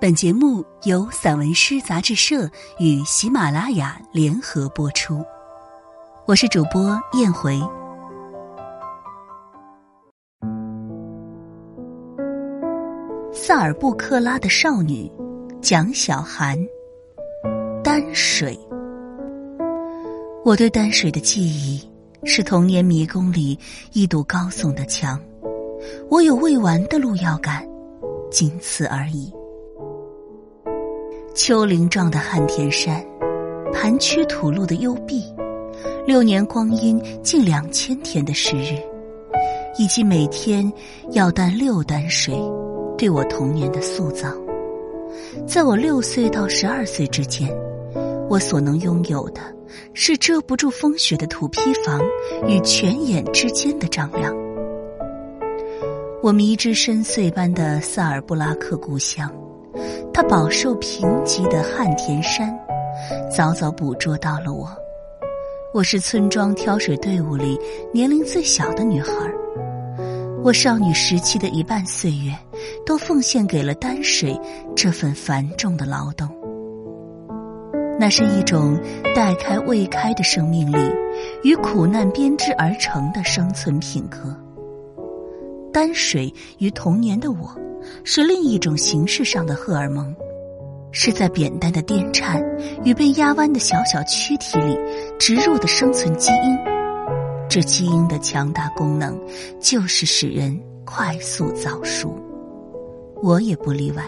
本节目由散文诗杂志社与喜马拉雅联合播出，我是主播燕回。萨尔布克拉的少女蒋小涵，丹水。我对丹水的记忆是童年迷宫里一堵高耸的墙，我有未完的路要赶，仅此而已。丘陵状的旱田山，盘曲土路的幽闭，六年光阴近两千天的时日，以及每天要担六担水，对我童年的塑造。在我六岁到十二岁之间，我所能拥有的，是遮不住风雪的土坯房与泉眼之间的丈量。我迷之深邃般的萨尔布拉克故乡。他饱受贫瘠的旱田山，早早捕捉到了我。我是村庄挑水队伍里年龄最小的女孩我少女时期的一半岁月，都奉献给了担水这份繁重的劳动。那是一种待开未开的生命力，与苦难编织而成的生存品格。担水与童年的我。是另一种形式上的荷尔蒙，是在扁担的电颤与被压弯的小小躯体里植入的生存基因。这基因的强大功能，就是使人快速早熟。我也不例外。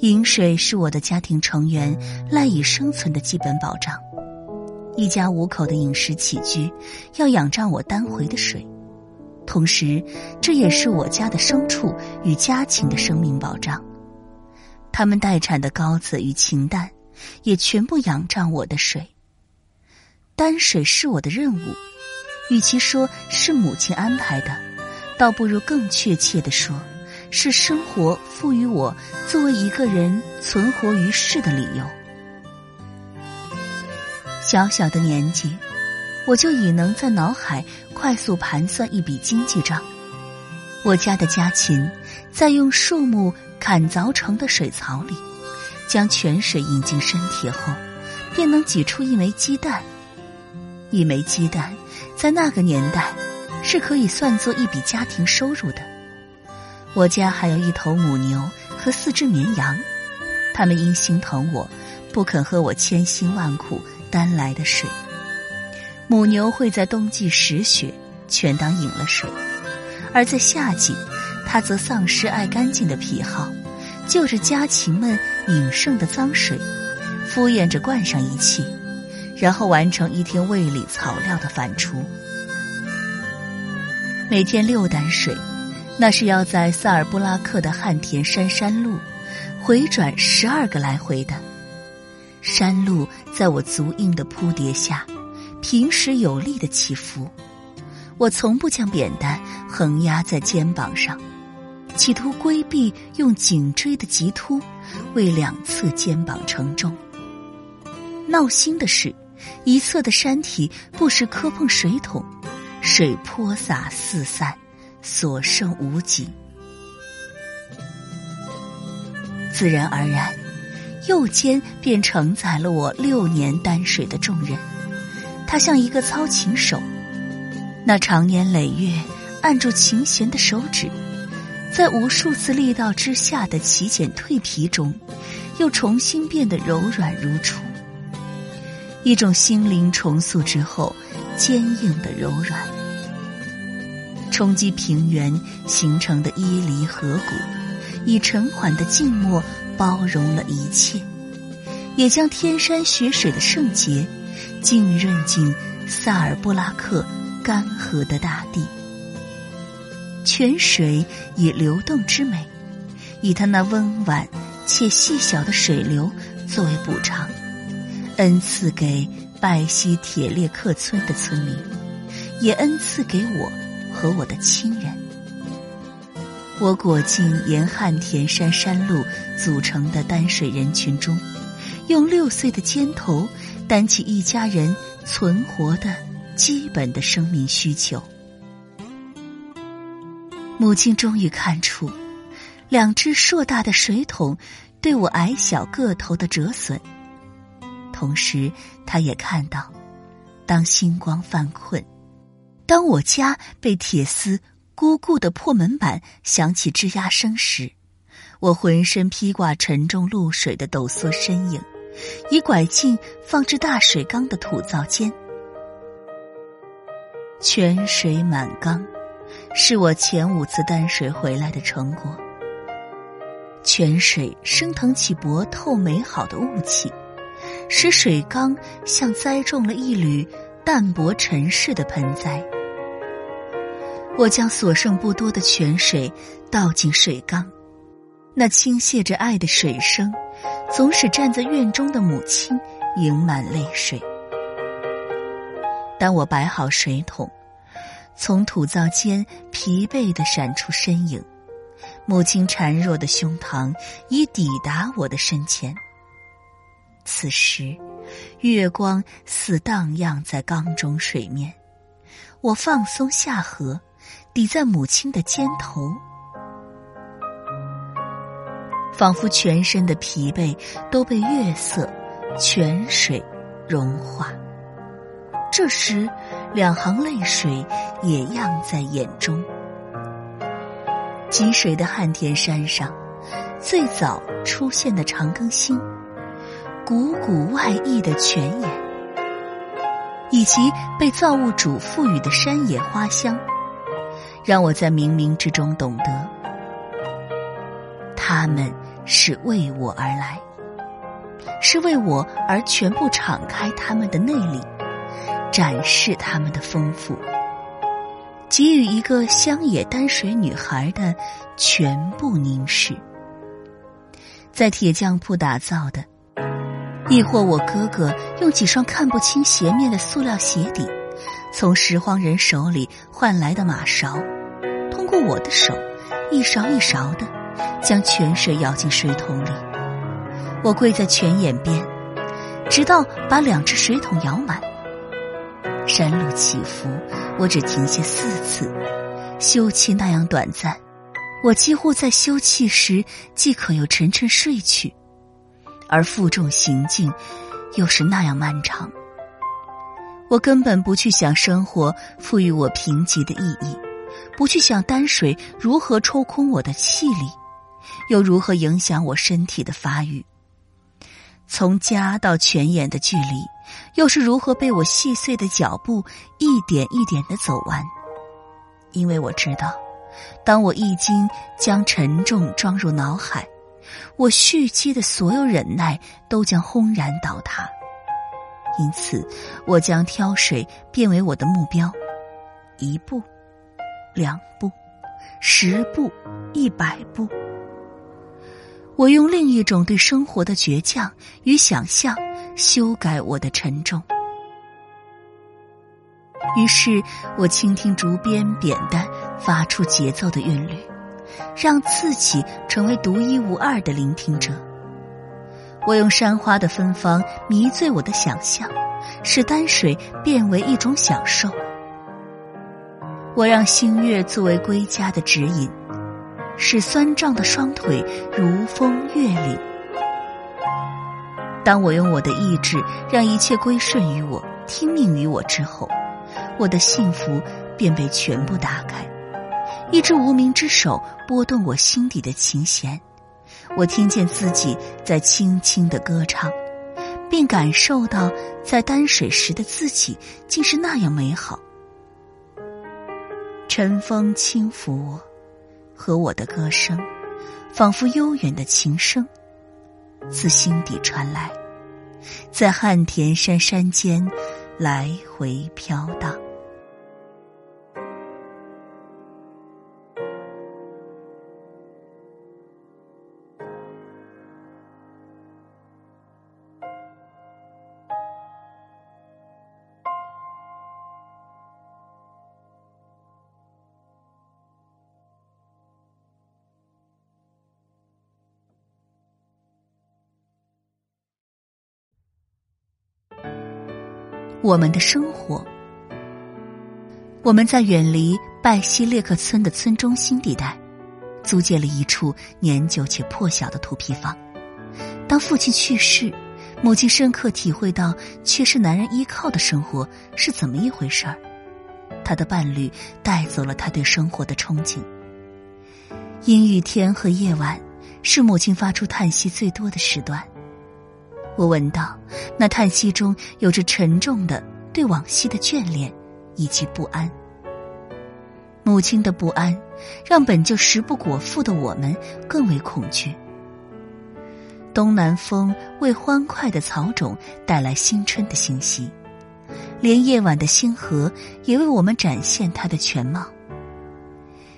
饮水是我的家庭成员赖以生存的基本保障，一家五口的饮食起居要仰仗我担回的水。同时，这也是我家的牲畜与家禽的生命保障。他们待产的羔子与禽蛋，也全部仰仗我的水。担水是我的任务，与其说是母亲安排的，倒不如更确切的说，是生活赋予我作为一个人存活于世的理由。小小的年纪。我就已能在脑海快速盘算一笔经济账。我家的家禽在用树木砍凿成的水槽里，将泉水引进身体后，便能挤出一枚鸡蛋。一枚鸡蛋在那个年代是可以算作一笔家庭收入的。我家还有一头母牛和四只绵羊，它们因心疼我，不肯喝我千辛万苦担来的水。母牛会在冬季食雪，全当饮了水；而在夏季，它则丧失爱干净的癖好，就着家禽们饮剩的脏水，敷衍着灌上一气，然后完成一天胃里草料的反刍。每天六担水，那是要在萨尔布拉克的旱田山山路回转十二个来回的。山路在我足印的铺叠下。平时有力的起伏，我从不将扁担横压在肩膀上，企图规避用颈椎的棘突为两侧肩膀承重。闹心的是，一侧的山体不时磕碰水桶，水泼洒四散，所剩无几。自然而然，右肩便承载了我六年担水的重任。他像一个操琴手，那长年累月按住琴弦的手指，在无数次力道之下的起茧蜕皮中，又重新变得柔软如初。一种心灵重塑之后坚硬的柔软，冲击平原形成的伊犁河谷，以沉缓的静默包容了一切，也将天山雪水的圣洁。浸润进萨尔布拉克干涸的大地，泉水以流动之美，以它那温婉且细小的水流作为补偿，恩赐给拜西铁列克村的村民，也恩赐给我和我的亲人。我裹进沿旱田山山路组成的担水人群中，用六岁的肩头。担起一家人存活的基本的生命需求。母亲终于看出，两只硕大的水桶对我矮小个头的折损。同时，她也看到，当星光犯困，当我家被铁丝咕咕的破门板响起吱呀声时，我浑身披挂沉重露水的抖缩身影，以拐进放置大水缸的土灶间。泉水满缸，是我前五次担水回来的成果。泉水升腾起薄透美好的雾气，使水缸像栽种了一缕淡泊尘世的盆栽。我将所剩不多的泉水倒进水缸，那倾泻着爱的水声，总使站在院中的母亲盈满泪水。当我摆好水桶，从土灶间疲惫的闪出身影。母亲孱弱的胸膛已抵达我的身前。此时，月光似荡漾在缸中水面，我放松下颌，抵在母亲的肩头，仿佛全身的疲惫都被月色、泉水融化。这时，两行泪水也漾在眼中。积水的汉田山上，最早出现的长庚星，汩汩外溢的泉眼，以及被造物主赋予的山野花香，让我在冥冥之中懂得，他们是为我而来，是为我而全部敞开他们的内里，展示他们的丰富。给予一个乡野丹水女孩的全部凝视，在铁匠铺打造的，亦或我哥哥用几双看不清鞋面的塑料鞋底，从拾荒人手里换来的马勺，通过我的手，一勺一勺的将泉水舀进水桶里。我跪在泉眼边，直到把两只水桶舀满。山路起伏。我只停歇四次，休憩那样短暂，我几乎在休憩时即可又沉沉睡去，而负重行进又是那样漫长。我根本不去想生活赋予我贫瘠的意义，不去想丹水如何抽空我的气力，又如何影响我身体的发育。从家到泉眼的距离。又是如何被我细碎的脚步一点一点的走完？因为我知道，当我一经将沉重装入脑海，我蓄积的所有忍耐都将轰然倒塌。因此，我将挑水变为我的目标：一步、两步、十步、一百步。我用另一种对生活的倔强与想象。修改我的沉重，于是我倾听竹编扁担发出节奏的韵律，让自己成为独一无二的聆听者。我用山花的芬芳迷醉我的想象，使丹水变为一种享受。我让星月作为归家的指引，使酸胀的双腿如风跃领。当我用我的意志让一切归顺于我、听命于我之后，我的幸福便被全部打开。一只无名之手拨动我心底的琴弦，我听见自己在轻轻的歌唱，并感受到在丹水时的自己竟是那样美好。晨风轻拂我，和我的歌声，仿佛悠远的琴声，自心底传来。在汉田山山间来回飘荡。我们的生活，我们在远离拜西列克村的村中心地带，租借了一处年久且破小的土坯房。当父亲去世，母亲深刻体会到缺失男人依靠的生活是怎么一回事儿。他的伴侣带走了他对生活的憧憬。阴雨天和夜晚是母亲发出叹息最多的时段。我闻到那叹息中有着沉重的对往昔的眷恋以及不安。母亲的不安，让本就食不果腹的我们更为恐惧。东南风为欢快的草种带来新春的信息，连夜晚的星河也为我们展现它的全貌。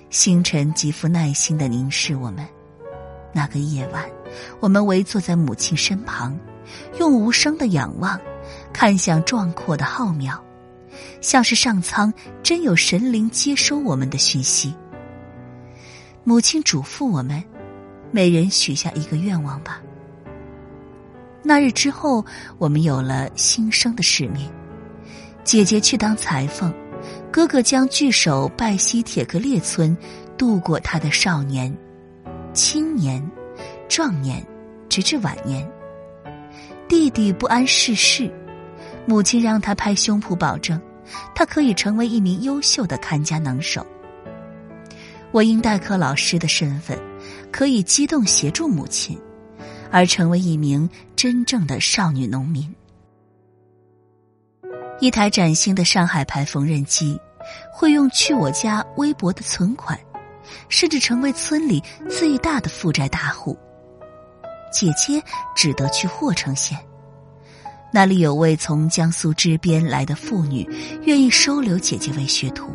星辰极富耐心的凝视我们。那个夜晚，我们围坐在母亲身旁，用无声的仰望，看向壮阔的浩渺，像是上苍真有神灵接收我们的讯息。母亲嘱咐我们，每人许下一个愿望吧。那日之后，我们有了新生的使命。姐姐去当裁缝，哥哥将聚守拜西铁格列村，度过他的少年、青年、壮年，直至晚年。弟弟不谙世事，母亲让他拍胸脯保证，他可以成为一名优秀的看家能手。我因代课老师的身份，可以机动协助母亲。而成为一名真正的少女农民。一台崭新的上海牌缝纫机，会用去我家微薄的存款，甚至成为村里最大的负债大户。姐姐只得去霍城县，那里有位从江苏支边来的妇女，愿意收留姐姐为学徒。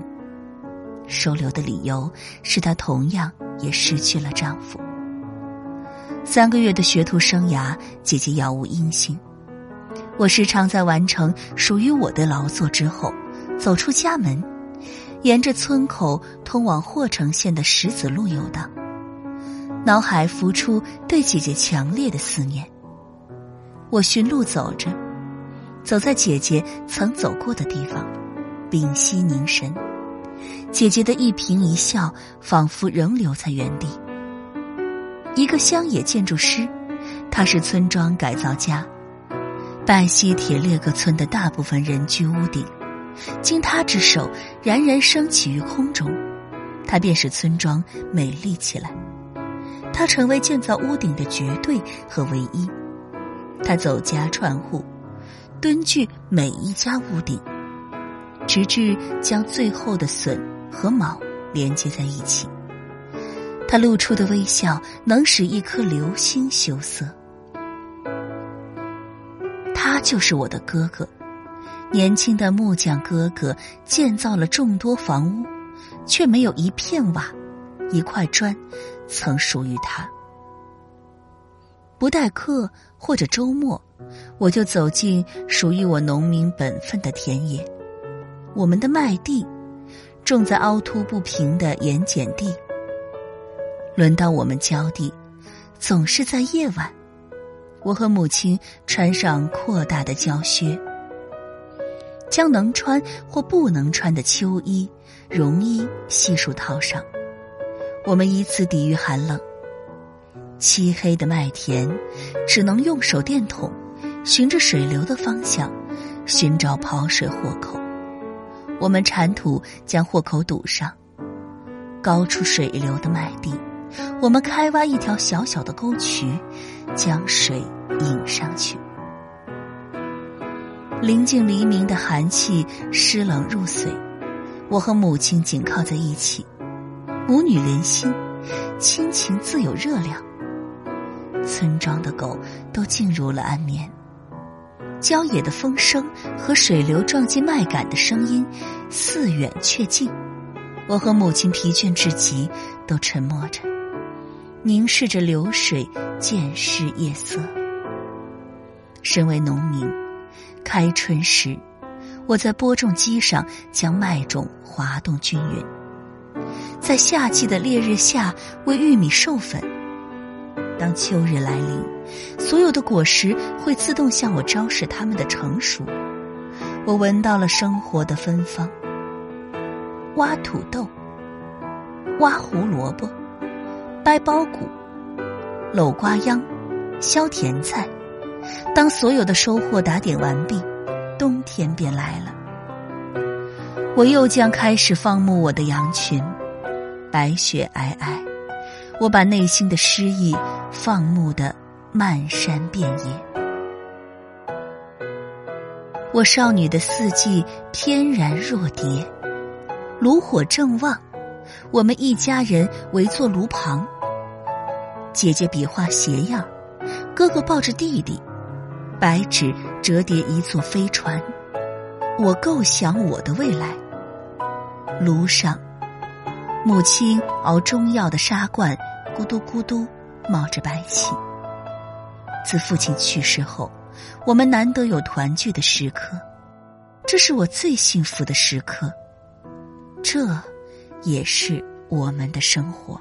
收留的理由是她同样也失去了丈夫。三个月的学徒生涯，姐姐杳无音信。我时常在完成属于我的劳作之后，走出家门，沿着村口通往霍城县的石子路游荡，脑海浮出对姐姐强烈的思念。我寻路走着，走在姐姐曾走过的地方，屏息凝神，姐姐的一颦一笑，仿佛仍留在原地。一个乡野建筑师，他是村庄改造家。拜西铁列格村的大部分人居屋顶，经他之手冉冉升起于空中，他便使村庄美丽起来。他成为建造屋顶的绝对和唯一。他走家串户，蹲踞每一家屋顶，直至将最后的榫和卯连接在一起。他露出的微笑能使一颗流星羞涩。他就是我的哥哥，年轻的木匠哥哥建造了众多房屋，却没有一片瓦、一块砖曾属于他。不待课或者周末，我就走进属于我农民本分的田野。我们的麦地种在凹凸不平的盐碱地。轮到我们浇地，总是在夜晚。我和母亲穿上扩大的胶靴，将能穿或不能穿的秋衣、绒衣悉数套上。我们以此抵御寒冷。漆黑的麦田，只能用手电筒，循着水流的方向，寻找跑水豁口。我们铲土，将豁口堵上。高出水流的麦地。我们开挖一条小小的沟渠，将水引上去。临近黎明的寒气湿冷入髓，我和母亲紧靠在一起，母女连心，亲情自有热量。村庄的狗都进入了安眠，郊野的风声和水流撞击麦秆的声音似远却近。我和母亲疲倦至极，都沉默着。凝视着流水，见湿夜色。身为农民，开春时，我在播种机上将麦种滑动均匀；在夏季的烈日下为玉米授粉。当秋日来临，所有的果实会自动向我昭示它们的成熟。我闻到了生活的芬芳。挖土豆，挖胡萝卜。掰苞谷、搂瓜秧、削甜菜。当所有的收获打点完毕，冬天便来了。我又将开始放牧我的羊群，白雪皑皑，我把内心的诗意放牧的漫山遍野。我少女的四季翩然若蝶，炉火正旺，我们一家人围坐炉旁。姐姐比划鞋样，哥哥抱着弟弟，白纸折叠一座飞船。我构想我的未来。炉上，母亲熬中药的砂罐咕嘟咕嘟冒着白气。自父亲去世后，我们难得有团聚的时刻，这是我最幸福的时刻。这，也是我们的生活。